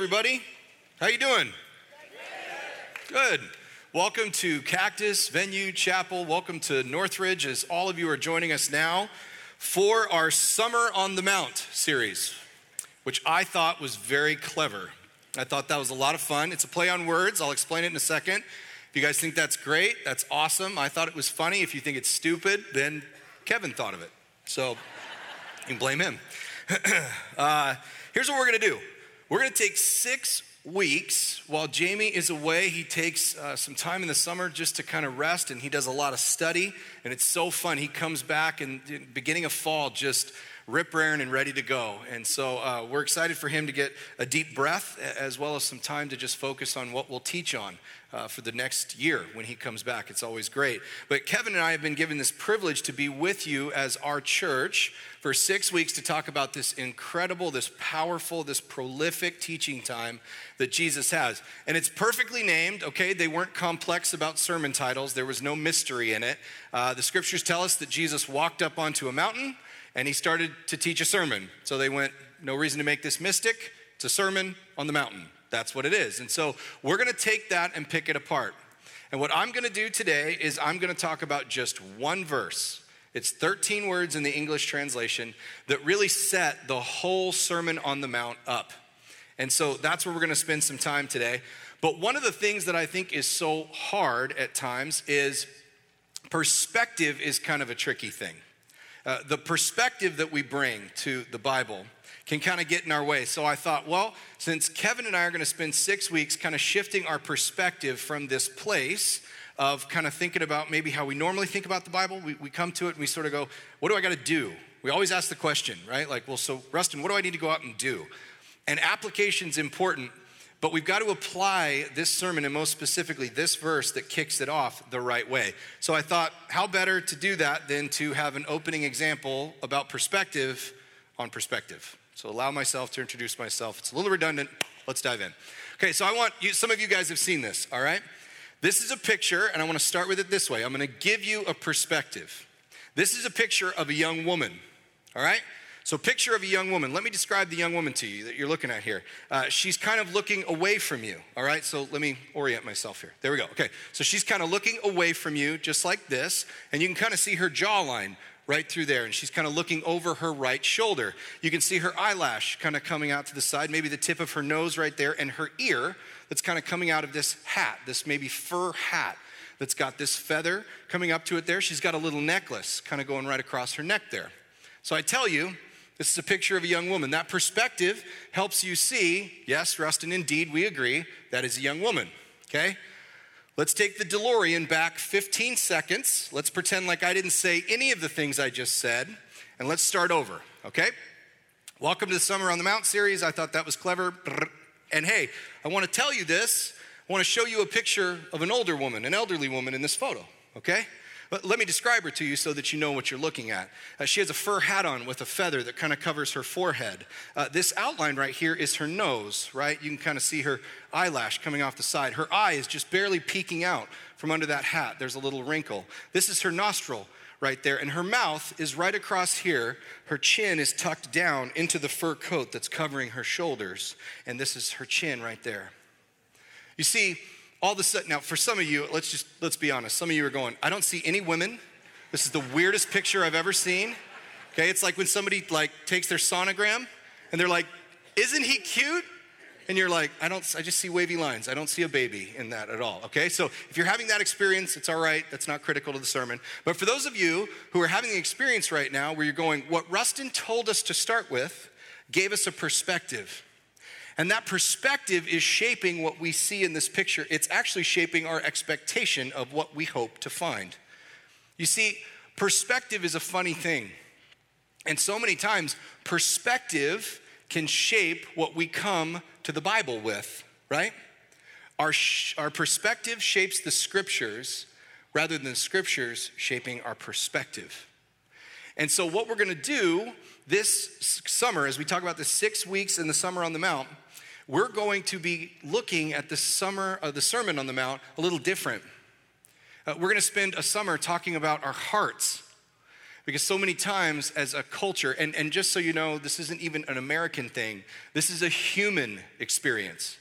everybody. How you doing? Good. Welcome to Cactus Venue Chapel. Welcome to Northridge as all of you are joining us now for our Summer on the Mount series, which I thought was very clever. I thought that was a lot of fun. It's a play on words. I'll explain it in a second. If you guys think that's great, that's awesome. I thought it was funny. If you think it's stupid, then Kevin thought of it. So you can blame him. uh, here's what we're going to do we're going to take six weeks while Jamie is away. He takes uh, some time in the summer just to kind of rest, and he does a lot of study, and it's so fun. He comes back and beginning of fall, just rip raring and ready to go. And so uh, we're excited for him to get a deep breath as well as some time to just focus on what we'll teach on uh, for the next year when he comes back. It's always great. But Kevin and I have been given this privilege to be with you as our church for six weeks to talk about this incredible, this powerful, this prolific teaching time that Jesus has. And it's perfectly named, okay? They weren't complex about sermon titles, there was no mystery in it. Uh, the scriptures tell us that Jesus walked up onto a mountain and he started to teach a sermon. So they went, no reason to make this mystic. It's a sermon on the mountain. That's what it is. And so we're going to take that and pick it apart. And what I'm going to do today is I'm going to talk about just one verse. It's 13 words in the English translation that really set the whole Sermon on the Mount up. And so that's where we're going to spend some time today. But one of the things that I think is so hard at times is perspective is kind of a tricky thing. Uh, the perspective that we bring to the Bible can kind of get in our way. So I thought, well, since Kevin and I are going to spend six weeks kind of shifting our perspective from this place of kind of thinking about maybe how we normally think about the Bible, we, we come to it and we sort of go, what do I got to do? We always ask the question, right? Like, well, so Rustin, what do I need to go out and do? And application's important, but we've got to apply this sermon and most specifically this verse that kicks it off the right way. So I thought, how better to do that than to have an opening example about perspective on perspective. So allow myself to introduce myself. It's a little redundant. Let's dive in. Okay, so I want you, some of you guys have seen this, all right? This is a picture, and I want to start with it this way. I'm going to give you a perspective. This is a picture of a young woman, all right? So, picture of a young woman. Let me describe the young woman to you that you're looking at here. Uh, she's kind of looking away from you, all right? So, let me orient myself here. There we go. Okay, so she's kind of looking away from you, just like this, and you can kind of see her jawline right through there, and she's kind of looking over her right shoulder. You can see her eyelash kind of coming out to the side, maybe the tip of her nose right there, and her ear that's kind of coming out of this hat, this maybe fur hat that's got this feather coming up to it there. She's got a little necklace kind of going right across her neck there. So I tell you, this is a picture of a young woman. That perspective helps you see, yes, Rustin, indeed, we agree, that is a young woman, okay? Let's take the DeLorean back 15 seconds. Let's pretend like I didn't say any of the things I just said, and let's start over, okay? Welcome to the Summer on the Mount series. I thought that was clever. And hey, I want to tell you this. I want to show you a picture of an older woman, an elderly woman in this photo, okay? But let me describe her to you so that you know what you're looking at. Uh, she has a fur hat on with a feather that kind of covers her forehead. Uh, this outline right here is her nose, right? You can kind of see her eyelash coming off the side. Her eye is just barely peeking out from under that hat. There's a little wrinkle. This is her nostril right there. And her mouth is right across here. Her chin is tucked down into the fur coat that's covering her shoulders. And this is her chin right there. You see, all of a sudden, now for some of you, let's just, let's be honest. Some of you are going, I don't see any women. This is the weirdest picture I've ever seen. Okay, it's like when somebody like takes their sonogram and they're like, isn't he cute? And you're like, I don't, I just see wavy lines. I don't see a baby in that at all. Okay, so if you're having that experience, it's all right. That's not critical to the sermon. But for those of you who are having the experience right now where you're going, what Rustin told us to start with gave us a perspective. And that perspective is shaping what we see in this picture. It's actually shaping our expectation of what we hope to find. You see, perspective is a funny thing. And so many times, perspective can shape what we come to the Bible with, right? Our, sh- our perspective shapes the scriptures rather than the scriptures shaping our perspective. And so, what we're gonna do this summer, as we talk about the six weeks in the Summer on the Mount, we're going to be looking at the summer of uh, the Sermon on the Mount a little different. Uh, we're going to spend a summer talking about our hearts. Because so many times, as a culture, and, and just so you know, this isn't even an American thing, this is a human experience.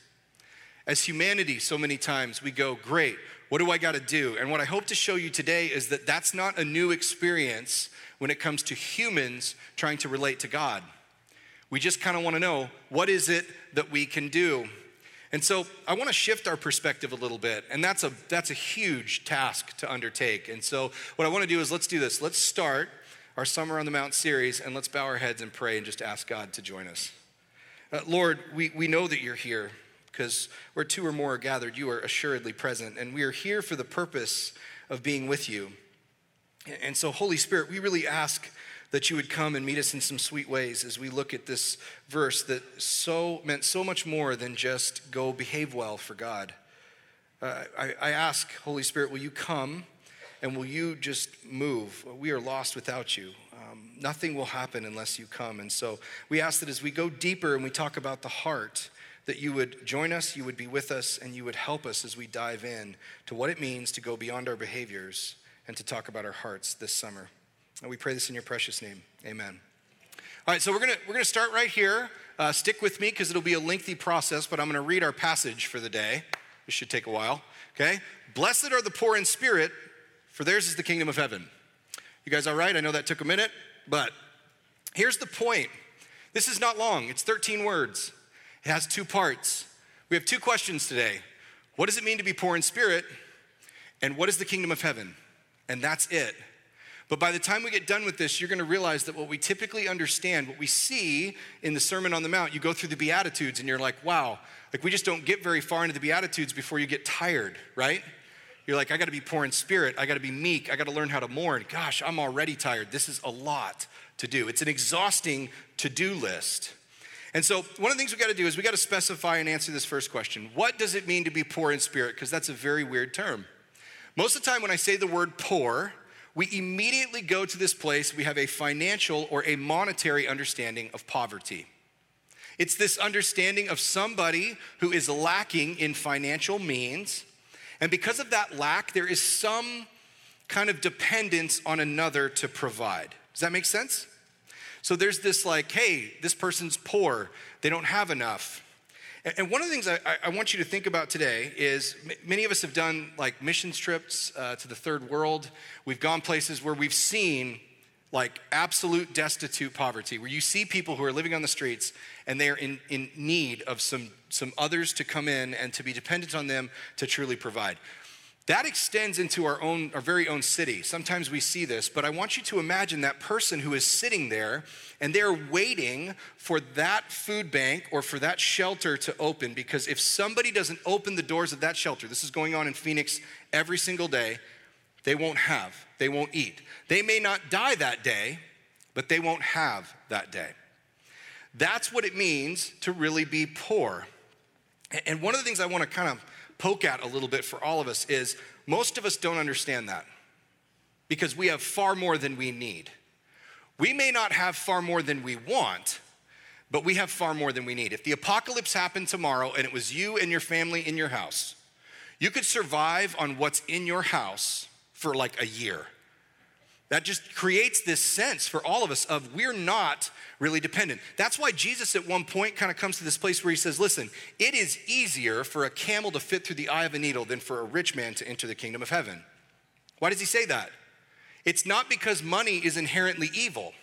As humanity, so many times we go, Great, what do I got to do? And what I hope to show you today is that that's not a new experience when it comes to humans trying to relate to God. We just kind of want to know what is it that we can do? And so I want to shift our perspective a little bit, and that's a that's a huge task to undertake. And so what I want to do is let's do this. Let's start our Summer on the Mount series, and let's bow our heads and pray and just ask God to join us. Uh, Lord, we, we know that you're here because where two or more are gathered, you are assuredly present, and we are here for the purpose of being with you. And so, Holy Spirit, we really ask that you would come and meet us in some sweet ways as we look at this verse that so meant so much more than just go behave well for God. Uh, I, I ask, Holy Spirit, will you come and will you just move? We are lost without you. Um, nothing will happen unless you come. And so we ask that as we go deeper and we talk about the heart, that you would join us, you would be with us, and you would help us as we dive in to what it means to go beyond our behaviors and to talk about our hearts this summer. And we pray this in your precious name. Amen. All right, so we're gonna we're gonna start right here. Uh, stick with me because it'll be a lengthy process, but I'm gonna read our passage for the day. This should take a while. Okay. Blessed are the poor in spirit, for theirs is the kingdom of heaven. You guys all right? I know that took a minute, but here's the point. This is not long. It's 13 words. It has two parts. We have two questions today. What does it mean to be poor in spirit? And what is the kingdom of heaven? And that's it. But by the time we get done with this, you're going to realize that what we typically understand, what we see in the Sermon on the Mount, you go through the Beatitudes and you're like, wow, like we just don't get very far into the Beatitudes before you get tired, right? You're like, I got to be poor in spirit. I got to be meek. I got to learn how to mourn. Gosh, I'm already tired. This is a lot to do. It's an exhausting to do list. And so, one of the things we got to do is we got to specify and answer this first question What does it mean to be poor in spirit? Because that's a very weird term. Most of the time, when I say the word poor, we immediately go to this place, we have a financial or a monetary understanding of poverty. It's this understanding of somebody who is lacking in financial means, and because of that lack, there is some kind of dependence on another to provide. Does that make sense? So there's this like, hey, this person's poor, they don't have enough. And one of the things I, I, want you to think about today is many of us have done like missions trips uh, to the third world. We've gone places where we've seen like absolute destitute poverty, where you see people who are living on the streets and they are in, in need of some, some others to come in and to be dependent on them to truly provide. That extends into our own, our very own city. Sometimes we see this, but I want you to imagine that person who is sitting there and they're waiting for that food bank or for that shelter to open because if somebody doesn't open the doors of that shelter, this is going on in Phoenix every single day, they won't have, they won't eat. They may not die that day, but they won't have that day. That's what it means to really be poor. And one of the things I want to kind of poke at a little bit for all of us is most of us don't understand that because we have far more than we need. We may not have far more than we want, but we have far more than we need. If the apocalypse happened tomorrow and it was you and your family in your house, you could survive on what's in your house for like a year. That just creates this sense for all of us of we're not really dependent. That's why Jesus at one point kind of comes to this place where he says, Listen, it is easier for a camel to fit through the eye of a needle than for a rich man to enter the kingdom of heaven. Why does he say that? It's not because money is inherently evil,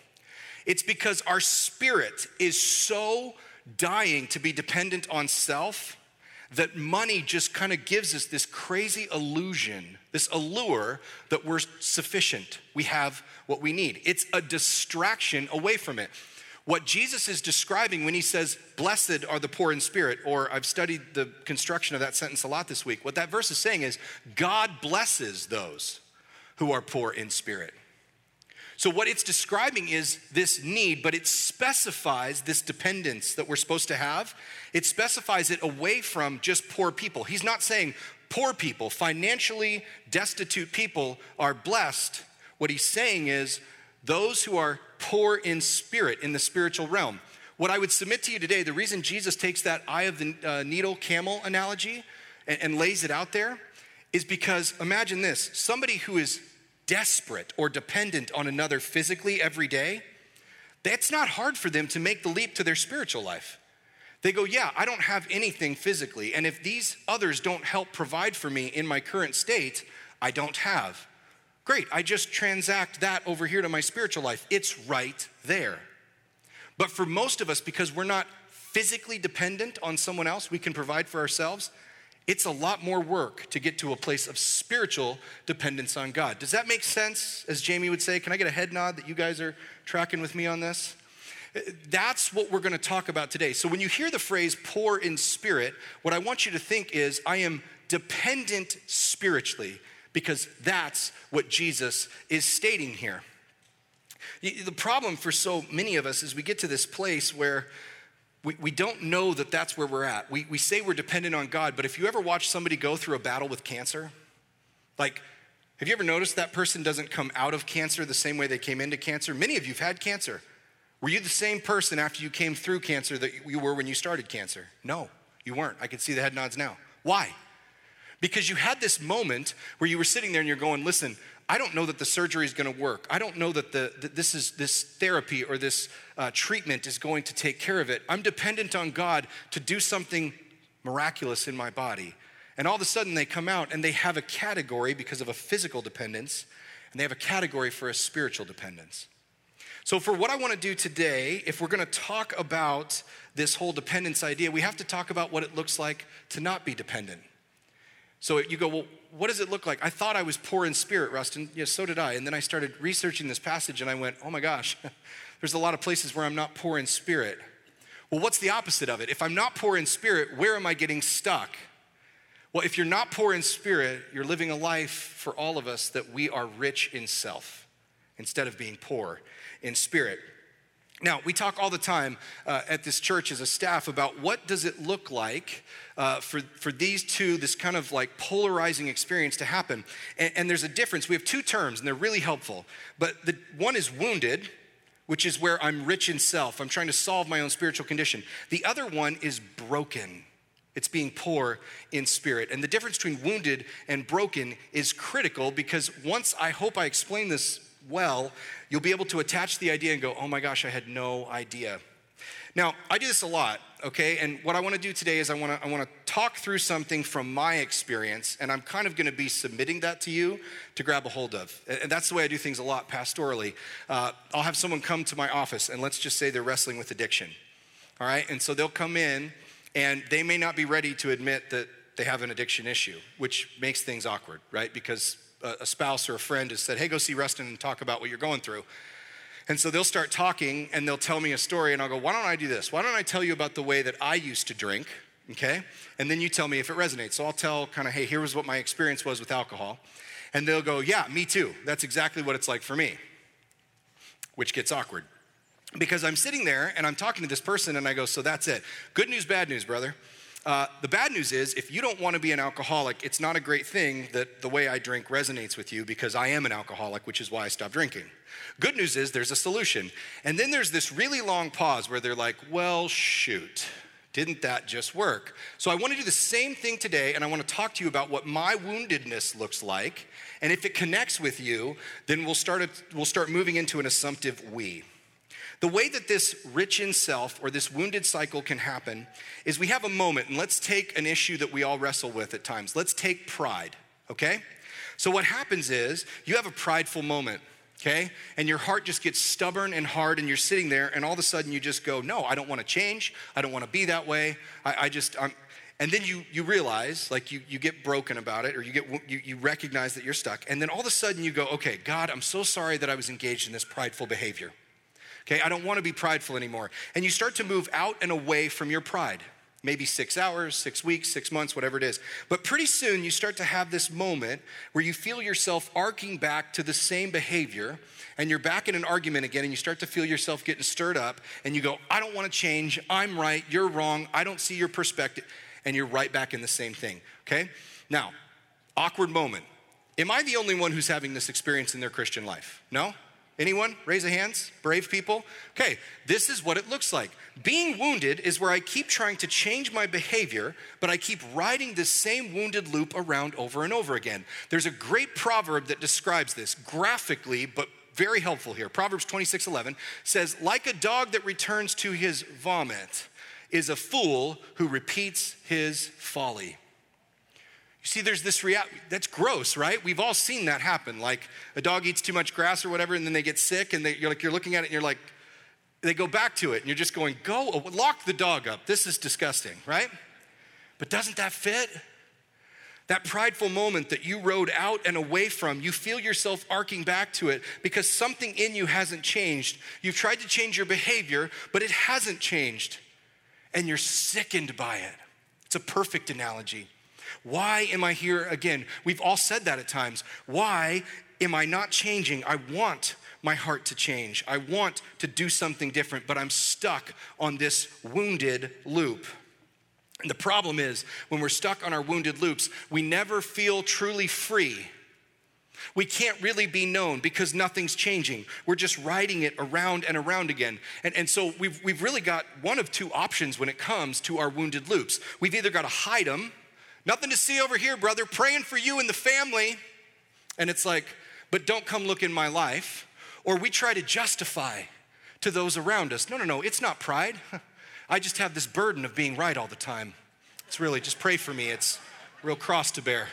it's because our spirit is so dying to be dependent on self that money just kind of gives us this crazy illusion, this allure that we're sufficient. We have what we need. It's a distraction away from it. What Jesus is describing when he says, Blessed are the poor in spirit, or I've studied the construction of that sentence a lot this week, what that verse is saying is, God blesses those who are poor in spirit. So, what it's describing is this need, but it specifies this dependence that we're supposed to have. It specifies it away from just poor people. He's not saying poor people, financially destitute people, are blessed. What he's saying is those who are poor in spirit, in the spiritual realm. What I would submit to you today, the reason Jesus takes that eye of the uh, needle camel analogy and, and lays it out there is because imagine this somebody who is desperate or dependent on another physically every day, that's not hard for them to make the leap to their spiritual life. They go, Yeah, I don't have anything physically. And if these others don't help provide for me in my current state, I don't have. Great, I just transact that over here to my spiritual life. It's right there. But for most of us, because we're not physically dependent on someone else, we can provide for ourselves. It's a lot more work to get to a place of spiritual dependence on God. Does that make sense, as Jamie would say? Can I get a head nod that you guys are tracking with me on this? Uh, that's what we're going to talk about today. So, when you hear the phrase poor in spirit, what I want you to think is, I am dependent spiritually, because that's what Jesus is stating here. The problem for so many of us is we get to this place where we, we don't know that that's where we're at. We, we say we're dependent on God, but if you ever watch somebody go through a battle with cancer, like, have you ever noticed that person doesn't come out of cancer the same way they came into cancer? Many of you have had cancer. Were you the same person after you came through cancer that you were when you started cancer? No, you weren't. I can see the head nods now. Why? Because you had this moment where you were sitting there and you're going, listen, I don't know that the surgery is going to work. I don't know that, the, that this, is, this therapy or this uh, treatment is going to take care of it. I'm dependent on God to do something miraculous in my body. And all of a sudden, they come out and they have a category because of a physical dependence, and they have a category for a spiritual dependence. So, for what I want to do today, if we're going to talk about this whole dependence idea, we have to talk about what it looks like to not be dependent. So you go, well, what does it look like? I thought I was poor in spirit, Rustin. Yes, so did I. And then I started researching this passage and I went, oh my gosh, there's a lot of places where I'm not poor in spirit. Well, what's the opposite of it? If I'm not poor in spirit, where am I getting stuck? Well, if you're not poor in spirit, you're living a life for all of us that we are rich in self instead of being poor in spirit. Now, we talk all the time uh, at this church as a staff about what does it look like uh, for, for these two, this kind of like polarizing experience to happen. And, and there's a difference. We have two terms, and they're really helpful. But the one is wounded, which is where I'm rich in self. I'm trying to solve my own spiritual condition. The other one is broken. It's being poor in spirit. And the difference between wounded and broken is critical because once I hope I explain this well, you'll be able to attach the idea and go, oh my gosh, I had no idea. Now, I do this a lot, okay? And what I want to do today is I want to I want to talk through something from my experience, and I'm kind of going to be submitting that to you to grab a hold of. And that's the way I do things a lot pastorally. Uh, I'll have someone come to my office, and let's just say they're wrestling with addiction, all right? And so they'll come in, and they may not be ready to admit that they have an addiction issue, which makes things awkward, right? Because a spouse or a friend has said, hey, go see Rustin and talk about what you're going through. And so they'll start talking and they'll tell me a story, and I'll go, why don't I do this? Why don't I tell you about the way that I used to drink, okay? And then you tell me if it resonates. So I'll tell kind of, hey, here was what my experience was with alcohol. And they'll go, yeah, me too. That's exactly what it's like for me, which gets awkward. Because I'm sitting there and I'm talking to this person, and I go, so that's it. Good news, bad news, brother. Uh, the bad news is, if you don't want to be an alcoholic, it's not a great thing that the way I drink resonates with you because I am an alcoholic, which is why I stopped drinking. Good news is, there's a solution. And then there's this really long pause where they're like, well, shoot. Didn't that just work? So I want to do the same thing today, and I want to talk to you about what my woundedness looks like. And if it connects with you, then we'll start, a, we'll start moving into an assumptive we. The way that this rich in self or this wounded cycle can happen is we have a moment, and let's take an issue that we all wrestle with at times. Let's take pride, okay? So, what happens is you have a prideful moment, okay? And your heart just gets stubborn and hard, and you're sitting there, and all of a sudden you just go, No, I don't wanna change. I don't wanna be that way. I, I just, I'm, and then you, you realize, like you, you get broken about it, or you, get, you, you recognize that you're stuck. And then all of a sudden you go, Okay, God, I'm so sorry that I was engaged in this prideful behavior. Okay, I don't want to be prideful anymore. And you start to move out and away from your pride. Maybe six hours, six weeks, six months, whatever it is. But pretty soon you start to have this moment where you feel yourself arcing back to the same behavior and you're back in an argument again and you start to feel yourself getting stirred up and you go, I don't want to change. I'm right. You're wrong. I don't see your perspective. And you're right back in the same thing. Okay? Now, awkward moment. Am I the only one who's having this experience in their Christian life? No? Anyone? Raise a hands. Brave people. Okay, this is what it looks like. Being wounded is where I keep trying to change my behavior, but I keep riding this same wounded loop around over and over again. There's a great proverb that describes this graphically, but very helpful here. Proverbs 26 11 says, Like a dog that returns to his vomit is a fool who repeats his folly. See, there's this reality that's gross, right? We've all seen that happen. Like a dog eats too much grass or whatever, and then they get sick, and they, you're like, you're looking at it, and you're like, they go back to it, and you're just going, go, oh, lock the dog up. This is disgusting, right? But doesn't that fit? That prideful moment that you rode out and away from, you feel yourself arcing back to it because something in you hasn't changed. You've tried to change your behavior, but it hasn't changed and you're sickened by it. It's a perfect analogy. Why am I here again? We've all said that at times. Why am I not changing? I want my heart to change. I want to do something different, but I'm stuck on this wounded loop. And the problem is, when we're stuck on our wounded loops, we never feel truly free we can't really be known because nothing's changing. We're just riding it around and around again. And, and so we've, we've really got one of two options when it comes to our wounded loops. We've either got to hide them, nothing to see over here, brother, praying for you and the family. And it's like, but don't come look in my life. Or we try to justify to those around us. No, no, no, it's not pride. I just have this burden of being right all the time. It's really, just pray for me. It's real cross to bear.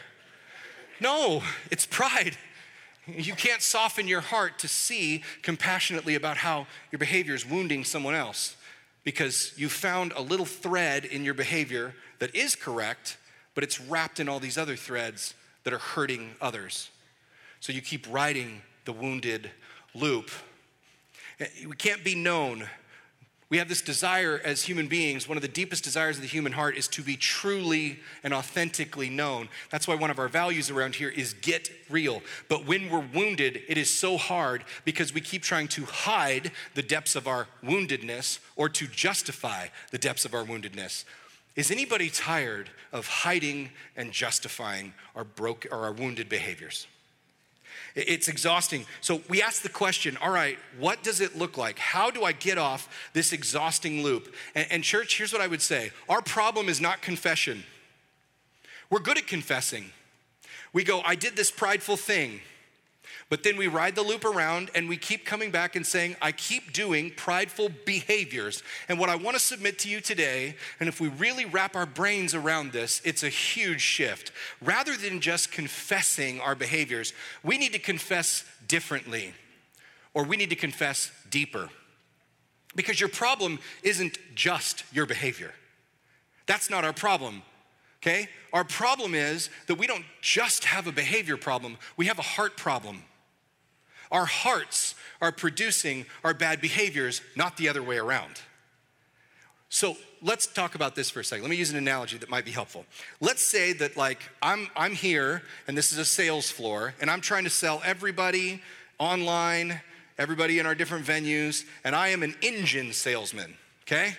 No, it's pride. You can't soften your heart to see compassionately about how your behavior is wounding someone else because you found a little thread in your behavior that is correct, but it's wrapped in all these other threads that are hurting others. So you keep riding the wounded loop. Eh, we can't be known we have this desire as human beings, one of the deepest desires of the human heart is to be truly and authentically known. That's why one of our values around here is get real. But when we're wounded, it is so hard because we keep trying to hide the depths of our woundedness or to justify the depths of our woundedness. Is anybody tired of hiding and justifying our broke or our wounded behaviors? It's exhausting. So we ask the question all right, what does it look like? How do I get off this exhausting loop? And, and, church, here's what I would say our problem is not confession. We're good at confessing. We go, I did this prideful thing. But then we ride the loop around and we keep coming back and saying, I keep doing prideful behaviors. And what I want to submit to you today, and if we really wrap our brains around this, it's a huge shift. Rather than just confessing our behaviors, we need to confess differently, or we need to confess deeper. Because your problem isn't just your behavior. That's not our problem. Okay? Our problem is that we don't just have a behavior problem, we have a heart problem. Our hearts are producing our bad behaviors, not the other way around. So let's talk about this for a second. Let me use an analogy that might be helpful. Let's say that like I'm I'm here and this is a sales floor and I'm trying to sell everybody online, everybody in our different venues, and I am an engine salesman, okay?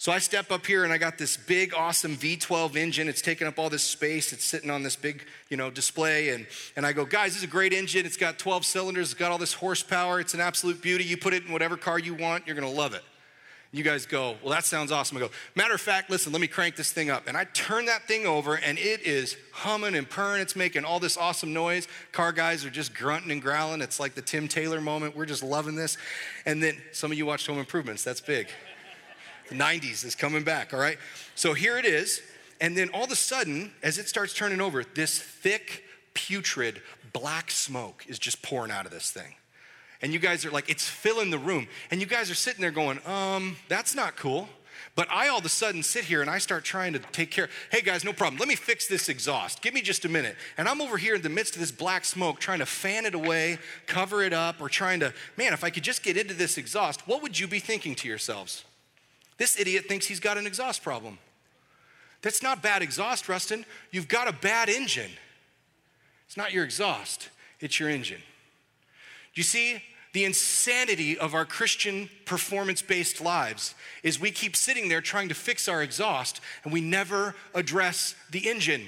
So I step up here and I got this big, awesome V12 engine. It's taking up all this space. It's sitting on this big, you know, display. And, and I go, guys, this is a great engine. It's got 12 cylinders. It's got all this horsepower. It's an absolute beauty. You put it in whatever car you want, you're going to love it. You guys go, well, that sounds awesome. I go, matter of fact, listen, let me crank this thing up. And I turn that thing over and it is humming and purring. It's making all this awesome noise. Car guys are just grunting and growling. It's like the Tim Taylor moment. We're just loving this. And then some of you watched Home Improvements. That's big. The 90s is coming back, all right? So here it is. And then all of a sudden, as it starts turning over, this thick, putrid, black smoke is just pouring out of this thing. And you guys are like, it's filling the room. And you guys are sitting there going, um, that's not cool. But I all of a sudden sit here and I start trying to take care. Hey guys, no problem. Let me fix this exhaust. Give me just a minute. And I'm over here in the midst of this black smoke trying to fan it away, cover it up, or trying to, man, if I could just get into this exhaust, what would you be thinking to yourselves? This idiot thinks he's got an exhaust problem. That's not bad exhaust, Rustin. You've got a bad engine. It's not your exhaust, it's your engine. You see, the insanity of our Christian performance based lives is we keep sitting there trying to fix our exhaust and we never address the engine.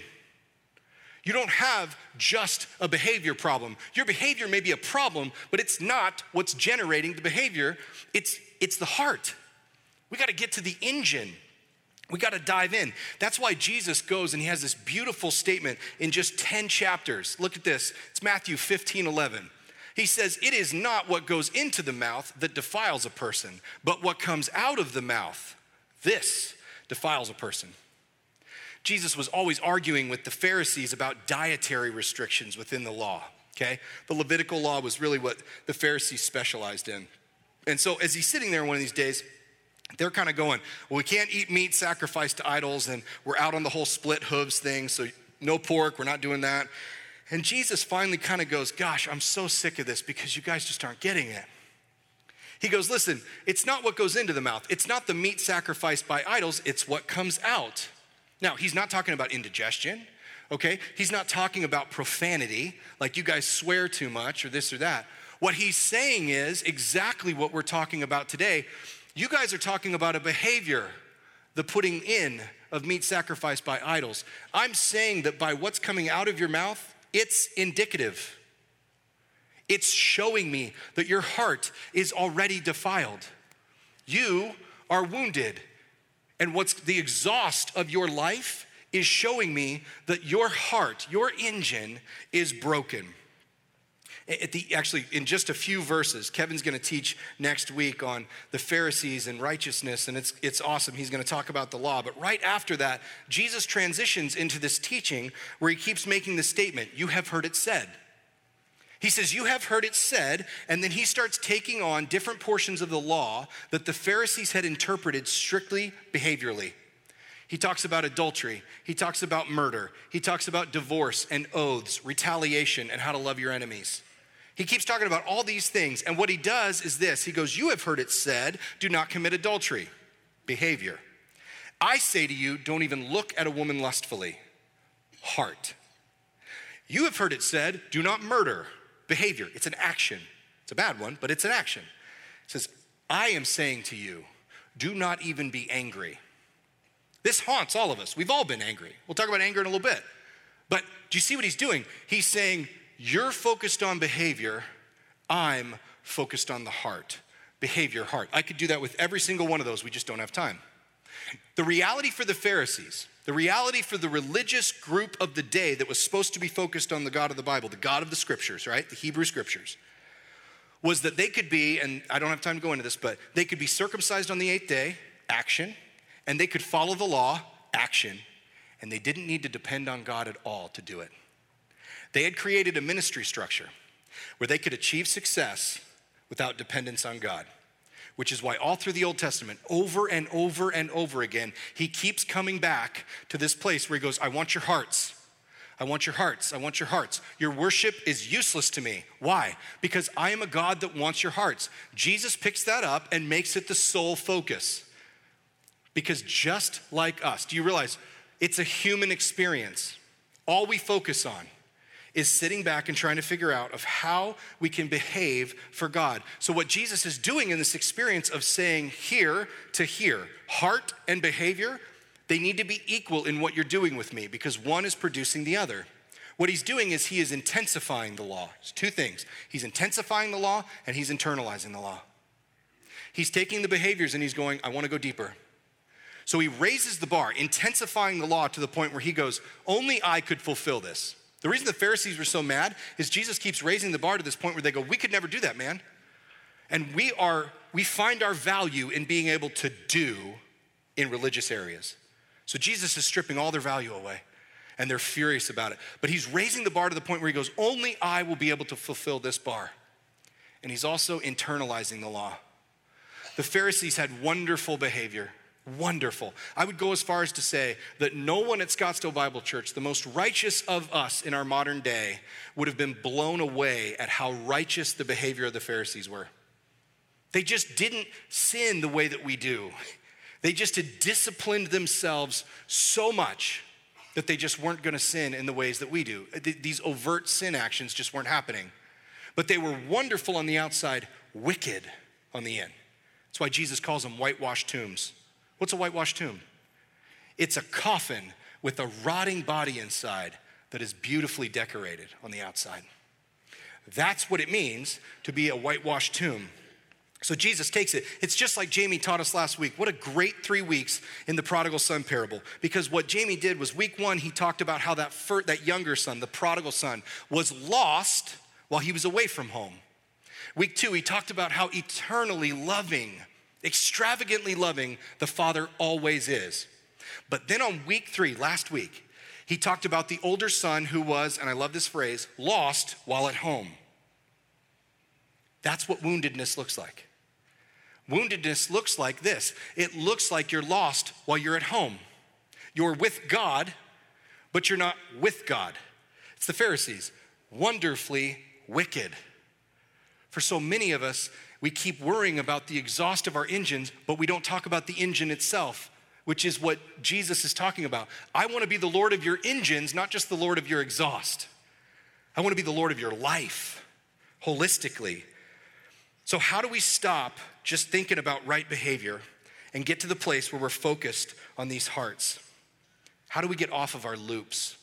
You don't have just a behavior problem. Your behavior may be a problem, but it's not what's generating the behavior. It's, it's the heart. We got to get to the engine. We got to dive in. That's why Jesus goes and he has this beautiful statement in just 10 chapters. Look at this. It's Matthew 15 11. He says, It is not what goes into the mouth that defiles a person, but what comes out of the mouth. This defiles a person. Jesus was always arguing with the Pharisees about dietary restrictions within the law, okay? The Levitical law was really what the Pharisees specialized in. And so as he's sitting there one of these days, they're kind of going, well, we can't eat meat sacrificed to idols, and we're out on the whole split hooves thing, so no pork, we're not doing that. And Jesus finally kind of goes, gosh, I'm so sick of this because you guys just aren't getting it. He goes, listen, it's not what goes into the mouth, it's not the meat sacrificed by idols, it's what comes out. Now, he's not talking about indigestion, okay? He's not talking about profanity, like you guys swear too much or this or that. What he's saying is exactly what we're talking about today. You guys are talking about a behavior, the putting in of meat sacrificed by idols. I'm saying that by what's coming out of your mouth, it's indicative. It's showing me that your heart is already defiled. You are wounded. And what's the exhaust of your life is showing me that your heart, your engine is broken. The, actually, in just a few verses, Kevin's going to teach next week on the Pharisees and righteousness, and it's, it's awesome. He's going to talk about the law. But right after that, Jesus transitions into this teaching where he keeps making the statement, You have heard it said. He says, You have heard it said, and then he starts taking on different portions of the law that the Pharisees had interpreted strictly behaviorally. He talks about adultery, he talks about murder, he talks about divorce and oaths, retaliation, and how to love your enemies. He keeps talking about all these things, and what he does is this He goes, You have heard it said, do not commit adultery, behavior. I say to you, don't even look at a woman lustfully, heart. You have heard it said, do not murder, behavior. It's an action. It's a bad one, but it's an action. It says, I am saying to you, do not even be angry. This haunts all of us. We've all been angry. We'll talk about anger in a little bit. But do you see what he's doing? He's saying, You're focused on behavior, I'm focused on the heart. Behavior, heart. I could do that with every single one of those. We just don't have time. The reality for the Pharisees, the reality for the religious group of the day that was supposed to be focused on the God of the Bible, the God of the scriptures, right? The Hebrew scriptures, was that they could be, and I don't have time to go into this, but they could be circumcised on the eighth day, action, and they could follow the law, action, and they didn't need to depend on God at all to do it. They had created a ministry structure where they could achieve success without dependence on God which is why all through the Old Testament, over and over and over again, he keeps coming back to this place where he goes, I want your hearts. I want your hearts. I want your hearts. Your worship is useless to me. Why? Because I am a God that wants your hearts. Jesus picks that up and makes it the sole focus. Because just like us, do you realize it's a human experience? All we focus on is sitting back and trying to figure out of how we can behave for God. So what Jesus is doing in this experience of saying here to here, heart and behavior, they need to be equal in what you're doing with me because one is producing the other. What he's doing is he is intensifying the law. It's two things. He's intensifying the law and he's internalizing the law. He's taking the behaviors and he's going, I want to go deeper. So he raises the bar, intensifying the law to the point where he goes, Only I could fulfill this. The reason the Pharisees were so mad is Jesus keeps raising the bar to this point where they go, We could never do that, man. And we are, we find our value in being able to do in religious areas. So Jesus is stripping all their value away and they're furious about it. But he's raising the bar to the point where he goes, Only I will be able to fulfill this bar. And he's also internalizing the law. The Pharisees had wonderful behavior. Wonderful. I would go as far as to say that no one at Scottsdale Bible Church, the most righteous of us in our modern day, would have been blown away at how righteous the behavior of the Pharisees were. They just didn't sin the way that we do. They just had disciplined themselves so much that they just weren't going to sin in the ways that we do. These overt sin actions just weren't happening. But they were wonderful on the outside, wicked on the in. That's why Jesus calls them whitewashed tombs. What's a whitewashed tomb? It's a coffin with a rotting body inside, that is beautifully decorated on the outside. That's what it means to be a whitewashed tomb. So Jesus takes it. It's just like Jamie taught us last week. What a great three weeks in the prodigal son parable. Because what Jamie did was week one, he talked about how that, that younger son, the prodigal son, was lost while he was away from home. Week two, he talked about how eternally loving, extravagantly loving the father always is. But then on week three, last week, he talked about the older son who was, and I love this phrase, lost while at home. That's what woundedness looks like. Woundedness looks like this it looks like you're lost while you're at home. You're with God, but you're not with God. It's the Pharisees, wonderfully wicked. For so many of us, we keep worrying about the exhaust of our engines, but we don't talk about the engine itself, which is what Jesus is talking about. I want to be the Lord of your engines, not just the Lord of your exhaust. I want to be the Lord of your life holistically. So, how do we stop just thinking about right behavior and get to the place where we're focused on these hearts? How do we get off of our loops?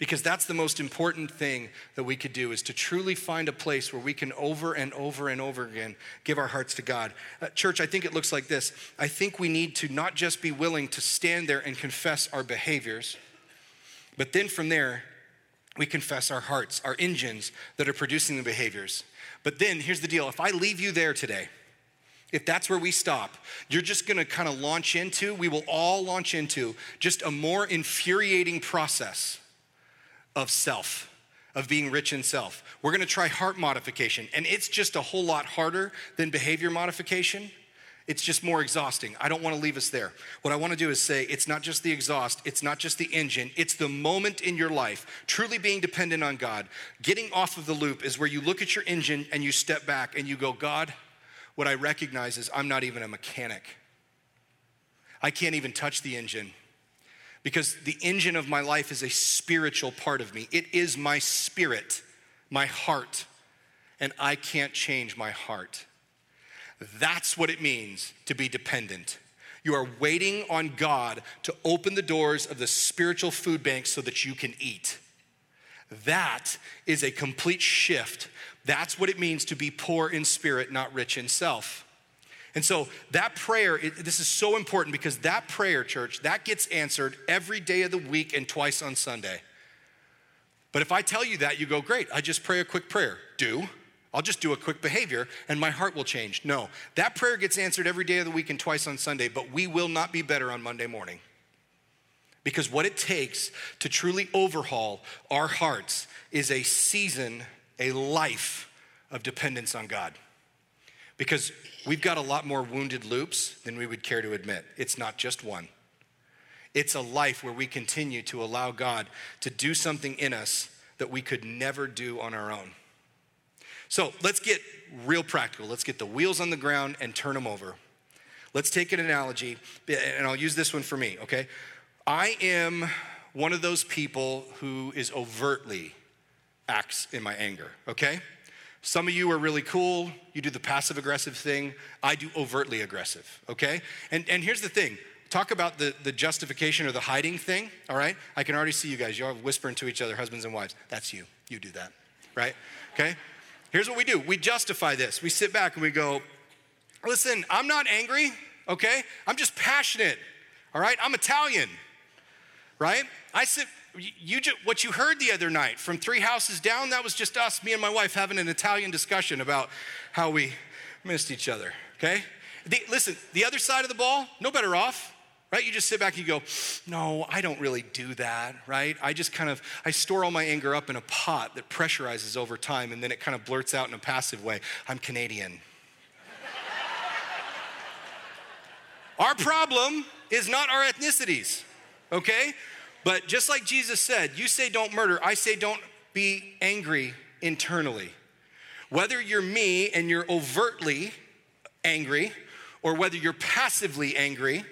Because that's the most important thing that we could do is to truly find a place where we can over and over and over again give our hearts to God. Uh, church, I think it looks like this. I think we need to not just be willing to stand there and confess our behaviors, but then from there, we confess our hearts, our engines that are producing the behaviors. But then here's the deal if I leave you there today, if that's where we stop, you're just gonna kind of launch into, we will all launch into just a more infuriating process of self, of being rich in self. We're gonna try heart modification, and it's just a whole lot harder than behavior modification. It's just more exhausting. I don't want to leave us there. What I want to do is say it's not just the exhaust, it's not just the engine, it's the moment in your life, truly being dependent on God. Getting off of the loop is where you look at your engine and you step back and you go, God, what I recognize is I'm not even a mechanic. I can't even touch the engine because the engine of my life is a spiritual part of me. It is my spirit, my heart, and I can't change my heart. That's what it means to be dependent. You are waiting on God to open the doors of the spiritual food bank so that you can eat. That is a complete shift. That's what it means to be poor in spirit, not rich in self. And so that prayer, it, this is so important because that prayer, church, that gets answered every day of the week and twice on Sunday. But if I tell you that, you go, great, I just pray a quick prayer. Do. I'll just do a quick behavior and my heart will change. No, that prayer gets answered every day of the week and twice on Sunday, but we will not be better on Monday morning. Because what it takes to truly overhaul our hearts is a season, a life of dependence on God. Because we've got a lot more wounded loops than we would care to admit. It's not just one. It's a life where we continue to allow God to do something in us that we could never do on our own. So let's get real practical. Let's get the wheels on the ground and turn them over. Let's take an analogy, and I'll use this one for me, okay? I am one of those people who is overtly acts in my anger, okay? Some of you are really cool. You do the passive aggressive thing. I do overtly aggressive, okay? And, and here's the thing talk about the, the justification or the hiding thing, all right? I can already see you guys. You're whispering to each other, husbands and wives. That's you. You do that, right? Okay? Here's what we do we justify this. We sit back and we go, listen, I'm not angry, okay? I'm just passionate, all right? I'm Italian, right? I sit, you just, what you heard the other night from three houses down, that was just us, me and my wife, having an Italian discussion about how we missed each other, okay? The, listen, the other side of the ball, no better off right? You just sit back and you go, no, I don't really do that, right? I just kind of, I store all my anger up in a pot that pressurizes over time and then it kind of blurts out in a passive way, I'm Canadian. our problem is not our ethnicities, okay? But just like Jesus said, you say don't murder, I say don't be angry internally. Whether you're me and you're overtly angry, or whether you're passively angry,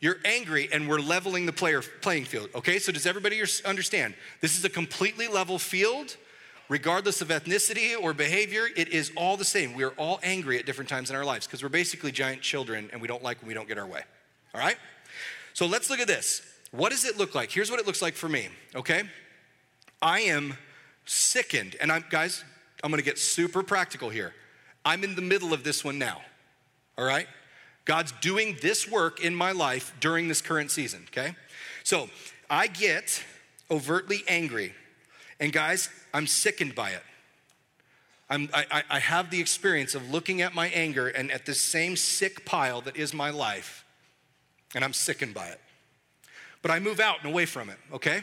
you're angry and we're leveling the player playing field. Okay, so does everybody understand? This is a completely level field, regardless of ethnicity or behavior. It is all the same. We are all angry at different times in our lives because we're basically giant children and we don't like when we don't get our way. All right? So let's look at this. What does it look like? Here's what it looks like for me, okay? I am sickened. And I'm, guys, I'm gonna get super practical here. I'm in the middle of this one now, all right? God's doing this work in my life during this current season, okay? So I get overtly angry. And guys, I'm sickened by it. I'm, I, I have the experience of looking at my anger and at this same sick pile that is my life, and I'm sickened by it. But I move out and away from it, okay?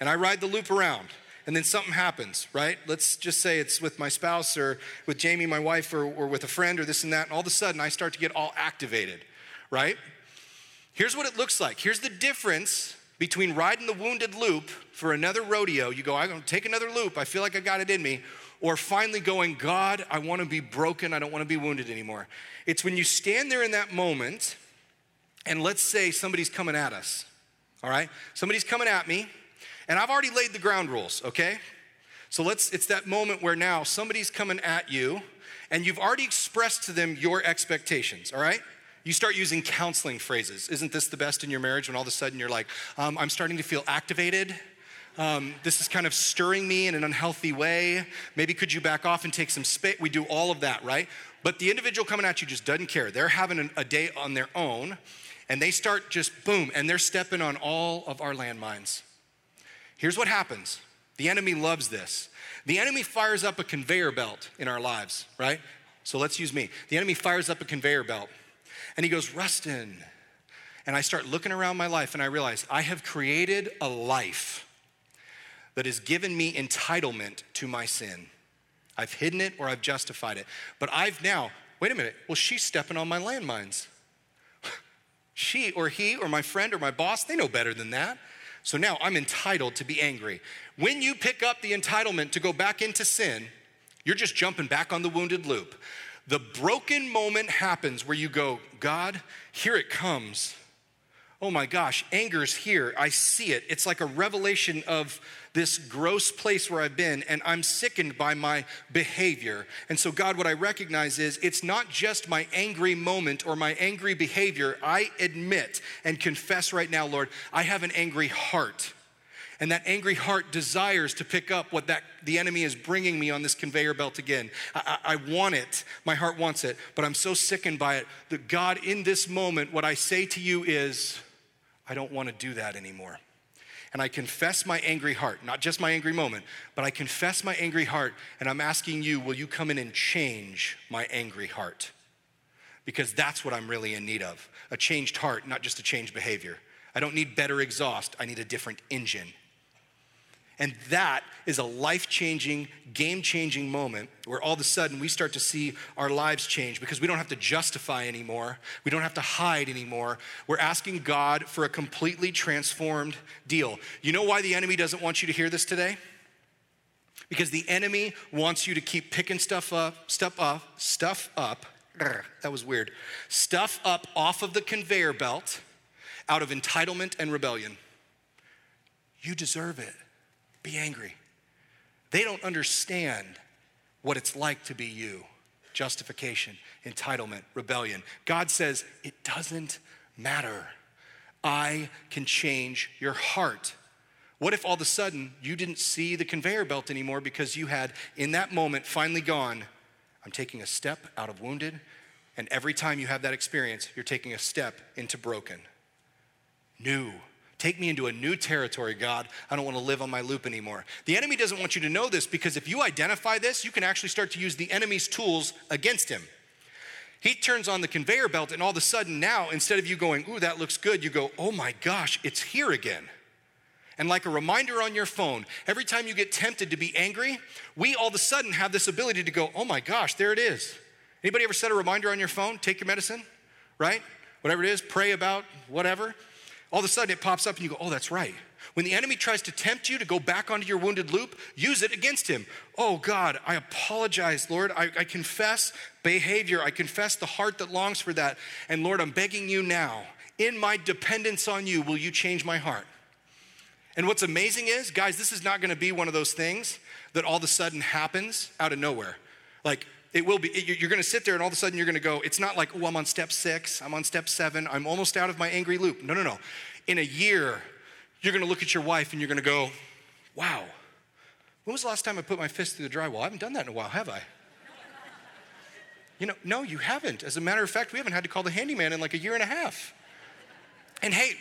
And I ride the loop around, and then something happens, right? Let's just say it's with my spouse or with Jamie, my wife, or, or with a friend or this and that, and all of a sudden I start to get all activated, right? Here's what it looks like. Here's the difference between riding the wounded loop for another rodeo. You go, I'm gonna take another loop, I feel like I got it in me or finally going, God, I want to be broken. I don't want to be wounded anymore. It's when you stand there in that moment, and let's say somebody's coming at us, all right? Somebody's coming at me, and I've already laid the ground rules, okay? So let's, it's that moment where now somebody's coming at you, and you've already expressed to them your expectations, all right? You start using counseling phrases. Isn't this the best in your marriage when all of a sudden you're like, um, I'm starting to feel activated? Um, this is kind of stirring me in an unhealthy way. Maybe could you back off and take some space? We do all of that, right? But the individual coming at you just doesn't care. They're having a day on their own, and they start just boom, and they're stepping on all of our landmines. Here's what happens the enemy loves this. The enemy fires up a conveyor belt in our lives, right? So let's use me. The enemy fires up a conveyor belt, and he goes, Rustin. And I start looking around my life, and I realize I have created a life that has given me entitlement to my sin. I've hidden it or I've justified it. But I've now, wait a minute, well, she's stepping on my landmines. She or he or my friend or my boss, they know better than that. So now I'm entitled to be angry. When you pick up the entitlement to go back into sin, you're just jumping back on the wounded loop. The broken moment happens where you go, God, here it comes. Oh my gosh, anger's here. I see it. It's like a revelation of this gross place where I've been, and I'm sickened by my behavior. And so, God, what I recognize is it's not just my angry moment or my angry behavior. I admit and confess right now, Lord, I have an angry heart. And that angry heart desires to pick up what that the enemy is bringing me on this conveyor belt again. I, I, I want it. My heart wants it, but I'm so sickened by it that God, in this moment, what I say to you is, I don't want to do that anymore and I confess my angry heart, not just my angry moment, but I confess my angry heart, and I'm asking you, will you come in and change my angry heart? Because that's what I'm really in need of a changed heart, not just a changed behavior. I don't need better exhaust, I need a different engine. And that is a life changing, game changing moment where all of a sudden we start to see our lives change because we don't have to justify anymore. We don't have to hide anymore. We're asking God for a completely transformed deal. You know why the enemy doesn't want you to hear this today? Because the enemy wants you to keep picking stuff up, stuff up, stuff up. That was weird. Stuff up off of the conveyor belt out of entitlement and rebellion. You deserve it. Be angry. They don't understand what it's like to be you justification, entitlement, rebellion. God says, it doesn't matter. I can change your heart. What if all of a sudden you didn't see the conveyor belt anymore because you had, in that moment, finally gone, I'm taking a step out of wounded, and every time you have that experience, you're taking a step into broken. New Take me into a new territory, God. I don't want to live on my loop anymore. The enemy doesn't want you to know this because if you identify this, you can actually start to use the enemy's tools against him. He turns on the conveyor belt, and all of a sudden, now, instead of you going, Ooh, that looks good, you go, Oh my gosh, it's here again. And like a reminder on your phone, every time you get tempted to be angry, we all of a sudden have this ability to go, Oh my gosh, there it is. Anybody ever set a reminder on your phone? Take your medicine, right? Whatever it is, pray about whatever all of a sudden it pops up and you go, oh, that's right. When the enemy tries to tempt you to go back onto your wounded loop, use it against him. Oh God, I apologize, Lord. I, I, confess behavior. I confess the heart that longs for that. And Lord, I'm begging you now, in my dependence on you, will you change my heart? And what's amazing is, guys, this is not gonna be one of those things that all of a sudden happens out of nowhere. Like, it will be, you're gonna sit there and all of a sudden you're gonna go, it's not like, oh, I'm on step six, I'm on step seven, I'm almost out of my angry loop. No, no, no. In a year, you're gonna look at your wife and you're gonna go, wow, When was the last time I put my fist through the drywall? I haven't done that in a while, have I? You know, no, you haven't. As a matter of fact, we haven't had to call the handyman in like a year and a half. And hey,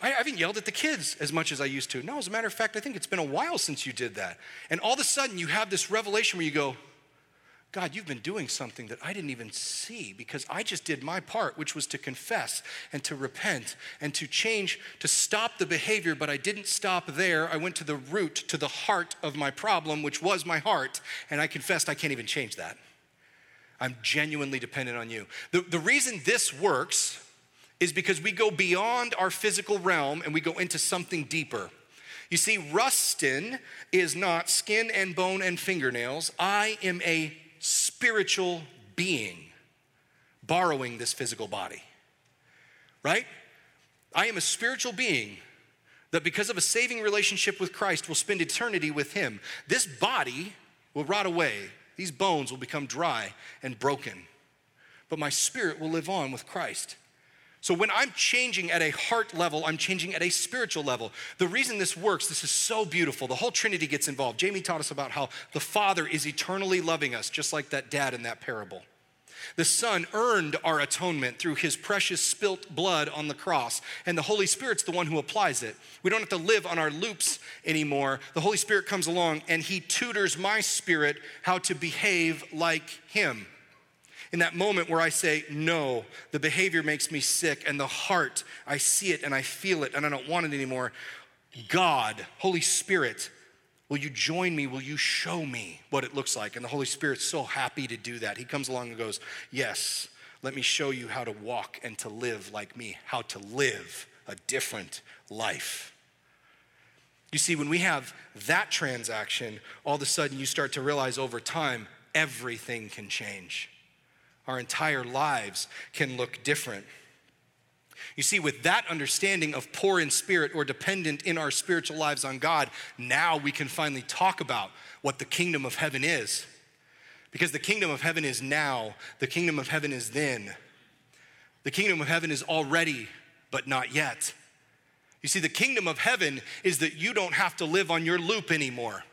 I haven't yelled at the kids as much as I used to. No, as a matter of fact, I think it's been a while since you did that. And all of a sudden, you have this revelation where you go, God, you've been doing something that I didn't even see because I just did my part, which was to confess and to repent and to change, to stop the behavior, but I didn't stop there. I went to the root, to the heart of my problem, which was my heart, and I confessed I can't even change that. I'm genuinely dependent on you. The, the reason this works is because we go beyond our physical realm and we go into something deeper. You see, Rustin is not skin and bone and fingernails. I am a spiritual being borrowing this physical body, right? I am a spiritual being that, because of a saving relationship with Christ, will spend eternity with Him. This body will rot away, these bones will become dry and broken, but my spirit will live on with Christ. So when I'm changing at a heart level, I'm changing at a spiritual level. The reason this works, this is so beautiful. The whole Trinity gets involved. Jamie taught us about how the Father is eternally loving us, just like that dad in that parable. The Son earned our atonement through his precious spilt blood on the cross, and the Holy Spirit's the one who applies it. We don't have to live on our loops anymore. The Holy Spirit comes along and he tutors my spirit how to behave like him in that moment where I say, no, the behavior makes me sick, and the heart, I see it and I feel it and I don't want it anymore. God, Holy Spirit, will you join me? Will you show me what it looks like? And the Holy Spirit's so happy to do that. He comes along and goes, yes, let me show you how to walk and to live like me, how to live a different life. You see, when we have that transaction, all of a sudden you start to realize over time, everything can change our entire lives can look different. You see, with that understanding of poor in spirit or dependent in our spiritual lives on God, now we can finally talk about what the kingdom of heaven is. Because the kingdom of heaven is now, the kingdom of heaven is then. The kingdom of heaven is already, but not yet. You see, the kingdom of heaven is that you don't have to live on your loop anymore.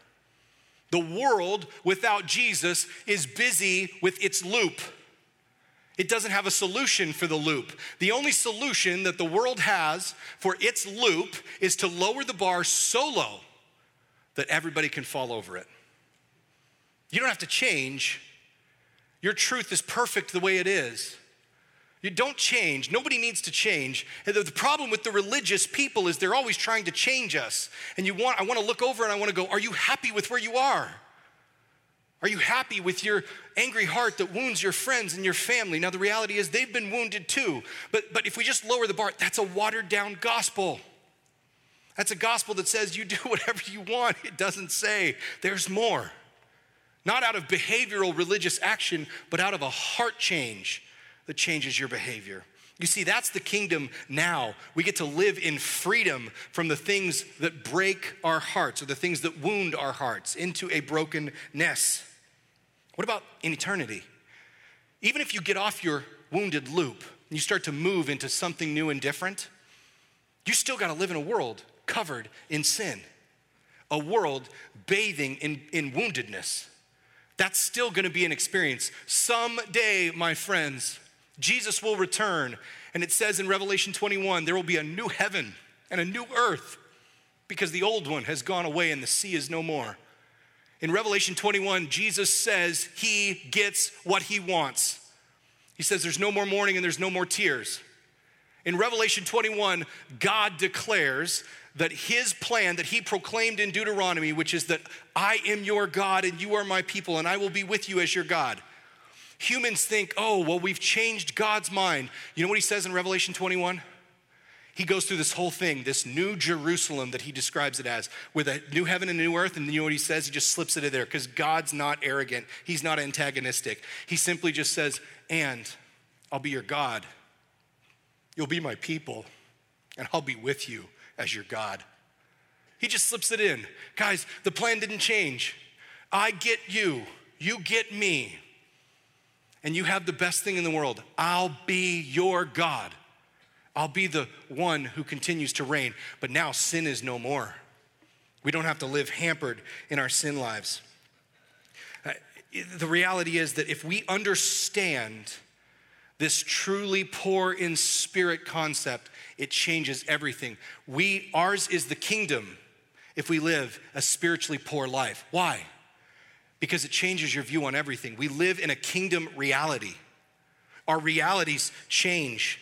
The world without Jesus is busy with its loop. It doesn't have a solution for the loop. The only solution that the world has for its loop is to lower the bar so low that everybody can fall over it. You don't have to change. Your truth is perfect the way it is. You don't change. Nobody needs to change. And the problem with the religious people is they're always trying to change us. And you want I want to look over and I want to go, "Are you happy with where you are?" Are you happy with your angry heart that wounds your friends and your family? Now, the reality is they've been wounded too. But, but if we just lower the bar, that's a watered down gospel. That's a gospel that says you do whatever you want. It doesn't say there's more. Not out of behavioral religious action, but out of a heart change that changes your behavior. You see, that's the kingdom now. We get to live in freedom from the things that break our hearts or the things that wound our hearts into a brokenness. What about in eternity? Even if you get off your wounded loop and you start to move into something new and different, you still got to live in a world covered in sin, a world bathing in, in woundedness. That's still going to be an experience. Someday, my friends, Jesus will return, and it says in Revelation 21 there will be a new heaven and a new earth because the old one has gone away and the sea is no more. In Revelation 21, Jesus says he gets what he wants. He says there's no more mourning and there's no more tears. In Revelation 21, God declares that his plan that he proclaimed in Deuteronomy, which is that I am your God and you are my people and I will be with you as your God. Humans think, oh, well, we've changed God's mind. You know what he says in Revelation 21? He goes through this whole thing, this new Jerusalem that he describes it as, with a new heaven and a new earth. And you know what he says? He just slips it in there because God's not arrogant. He's not antagonistic. He simply just says, and I'll be your God. You'll be my people, and I'll be with you as your God. He just slips it in. Guys, the plan didn't change. I get you, you get me, and you have the best thing in the world. I'll be your God. I'll be the one who continues to reign. But now sin is no more. We don't have to live hampered in our sin lives. Uh, the reality is that if we understand this truly poor in spirit concept, it changes everything. We ours is the kingdom if we live a spiritually poor life. Why? Because it changes your view on everything. We live in a kingdom reality. Our realities change.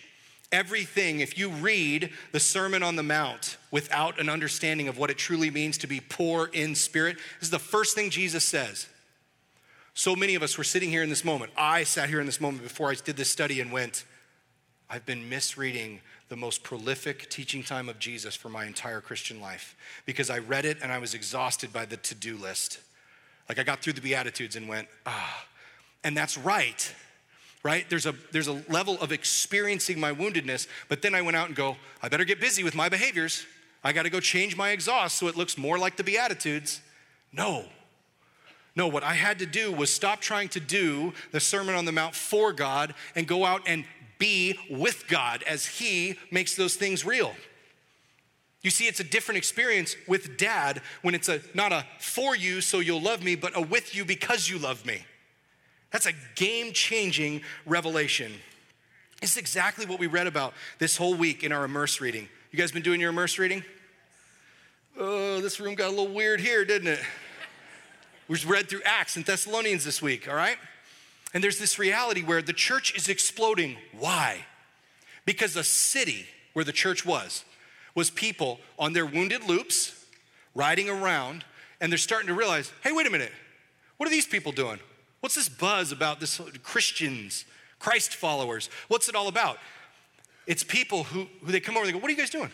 Everything, if you read the Sermon on the Mount without an understanding of what it truly means to be poor in spirit, this is the first thing Jesus says. So many of us were sitting here in this moment. I sat here in this moment before I did this study and went, I've been misreading the most prolific teaching time of Jesus for my entire Christian life because I read it and I was exhausted by the to do list. Like I got through the Beatitudes and went, ah. And that's right, right? There's a, there's a level of experiencing my woundedness, but then I went out and go, I better get busy with my behaviors. I got to go change my exhaust so it looks more like the Beatitudes. No, no, what I had to do was stop trying to do the Sermon on the Mount for God and go out and be with God as He makes those things real. You see, it's a different experience with dad when it's a not a for you so you'll love me, but a with you because you love me. That's a game changing revelation. It's exactly what we read about this whole week in our immerse reading. You guys been doing your immerse reading? Oh, this room got a little weird here, didn't it? We read through Acts and Thessalonians this week, all right? And there's this reality where the church is exploding. Why? Because the city where the church was was people on their wounded loops riding around, and they're starting to realize hey, wait a minute, what are these people doing? What's this buzz about this Christians, Christ followers? What's it all about? It's people who, who they come over and they go, What are you guys doing?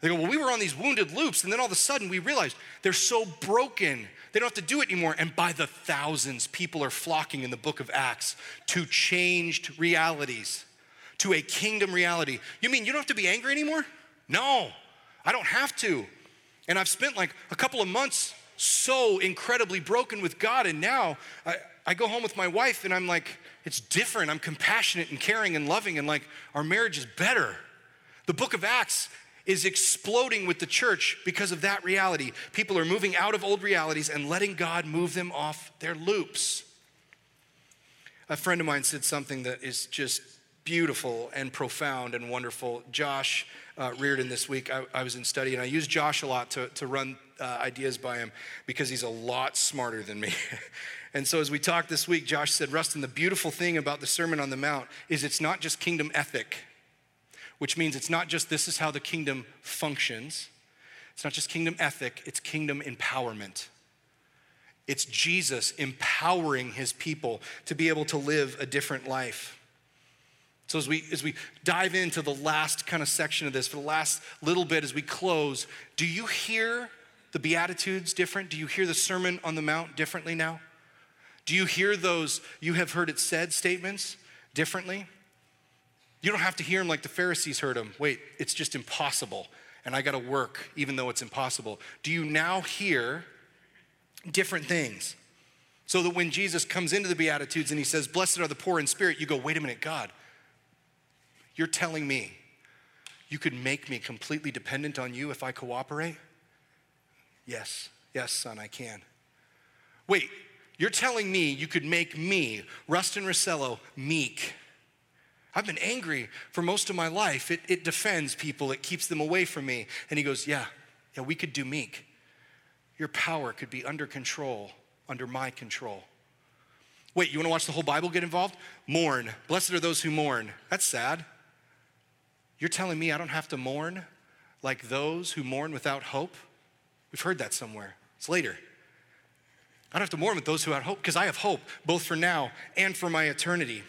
They go, Well, we were on these wounded loops, and then all of a sudden we realized they're so broken they don't have to do it anymore. And by the thousands, people are flocking in the book of Acts to changed realities, to a kingdom reality. You mean you don't have to be angry anymore? No, I don't have to. And I've spent like a couple of months so incredibly broken with God. And now I, I go home with my wife and I'm like, it's different. I'm compassionate and caring and loving, and like our marriage is better. The book of Acts is exploding with the church because of that reality. People are moving out of old realities and letting God move them off their loops. A friend of mine said something that is just beautiful and profound and wonderful. Josh uh, Reardon this week, I, I, was in study and I use Josh a lot to, to run uh, ideas by him because he's a lot smarter than me. and so as we talked this week, Josh said, Rustin, the beautiful thing about the Sermon on the Mount is it's not just kingdom ethic which means it's not just this is how the kingdom functions, it's not just kingdom ethic, it's kingdom empowerment. It's Jesus empowering his people to be able to live a different life. So as we as we dive into the last kind of section of this, for the last little bit as we close, do you hear the beatitudes different? Do you hear the sermon on the mount differently now? Do you hear those you have heard it said statements differently? You don't have to hear them like the Pharisees heard them. Wait, it's just impossible, and I got to work even though it's impossible. Do you now hear different things? So that when Jesus comes into the Beatitudes and he says, Blessed are the poor in spirit, you go, Wait a minute, God, you're telling me you could make me completely dependent on you if I cooperate? Yes, yes, son, I can. Wait, you're telling me you could make me, Rustin Rossello, meek I've been angry for most of my life. It, it defends people, it keeps them away from me. And he goes, Yeah, yeah, we could do meek. Your power could be under control, under my control. Wait, you wanna watch the whole Bible get involved? Mourn. Blessed are those who mourn. That's sad. You're telling me I don't have to mourn like those who mourn without hope? We've heard that somewhere. It's later. I don't have to mourn with those who have hope because I have hope both for now and for my eternity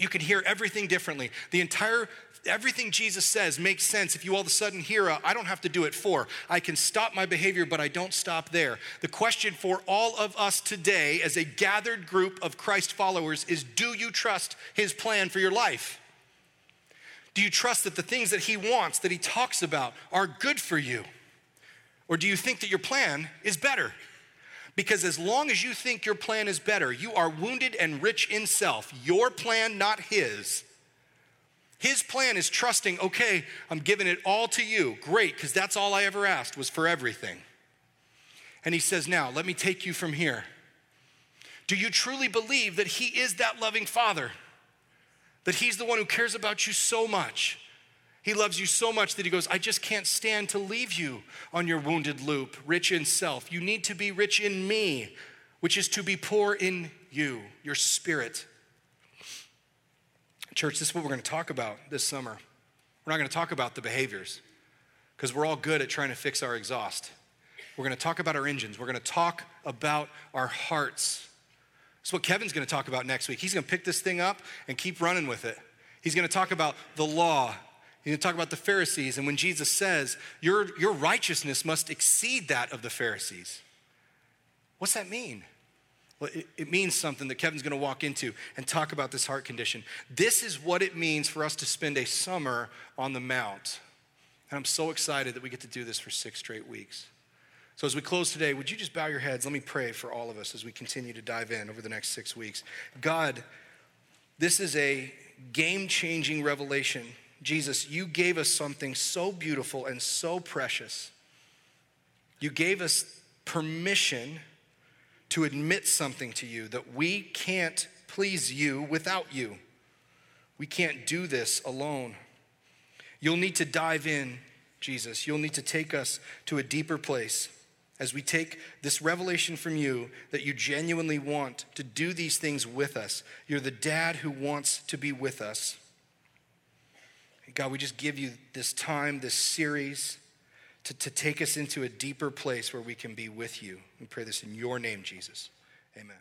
you can hear everything differently. The entire everything Jesus says makes sense if you all of a sudden hear I don't have to do it for. I can stop my behavior, but I don't stop there. The question for all of us today as a gathered group of Christ followers is do you trust his plan for your life? Do you trust that the things that he wants, that he talks about, are good for you? Or do you think that your plan is better? Because as long as you think your plan is better, you are wounded and rich in self. Your plan, not his. His plan is trusting, okay, I'm giving it all to you. Great, because that's all I ever asked was for everything. And he says, Now, let me take you from here. Do you truly believe that he is that loving father? That he's the one who cares about you so much? He loves you so much that he goes, I just can't stand to leave you on your wounded loop, rich in self. You need to be rich in me, which is to be poor in you, your spirit. Church, this is what we're going to talk about this summer. We're not going to talk about the behaviors because we're all good at trying to fix our exhaust. We're going to talk about our engines. We're going to talk about our hearts. That's what Kevin's going to talk about next week. He's going to pick this thing up and keep running with it. He's going to talk about the law. He's going to talk about the Pharisees and when Jesus says, your, your righteousness must exceed that of the Pharisees. What's that mean? Well, it, it means something that Kevin's going to walk into and talk about this heart condition. This is what it means for us to spend a summer on the Mount. And I'm so excited that we get to do this for six straight weeks. So, as we close today, would you just bow your heads? Let me pray for all of us as we continue to dive in over the next six weeks. God, this is a game changing revelation. Jesus, you gave us something so beautiful and so precious. You gave us permission to admit something to you that we can't please you without you. We can't do this alone. You'll need to dive in, Jesus. You'll need to take us to a deeper place as we take this revelation from you that you genuinely want to do these things with us. You're the dad who wants to be with us. God, we just give you this time, this series, to, to take us into a deeper place where we can be with you. We pray this in your name, Jesus. Amen.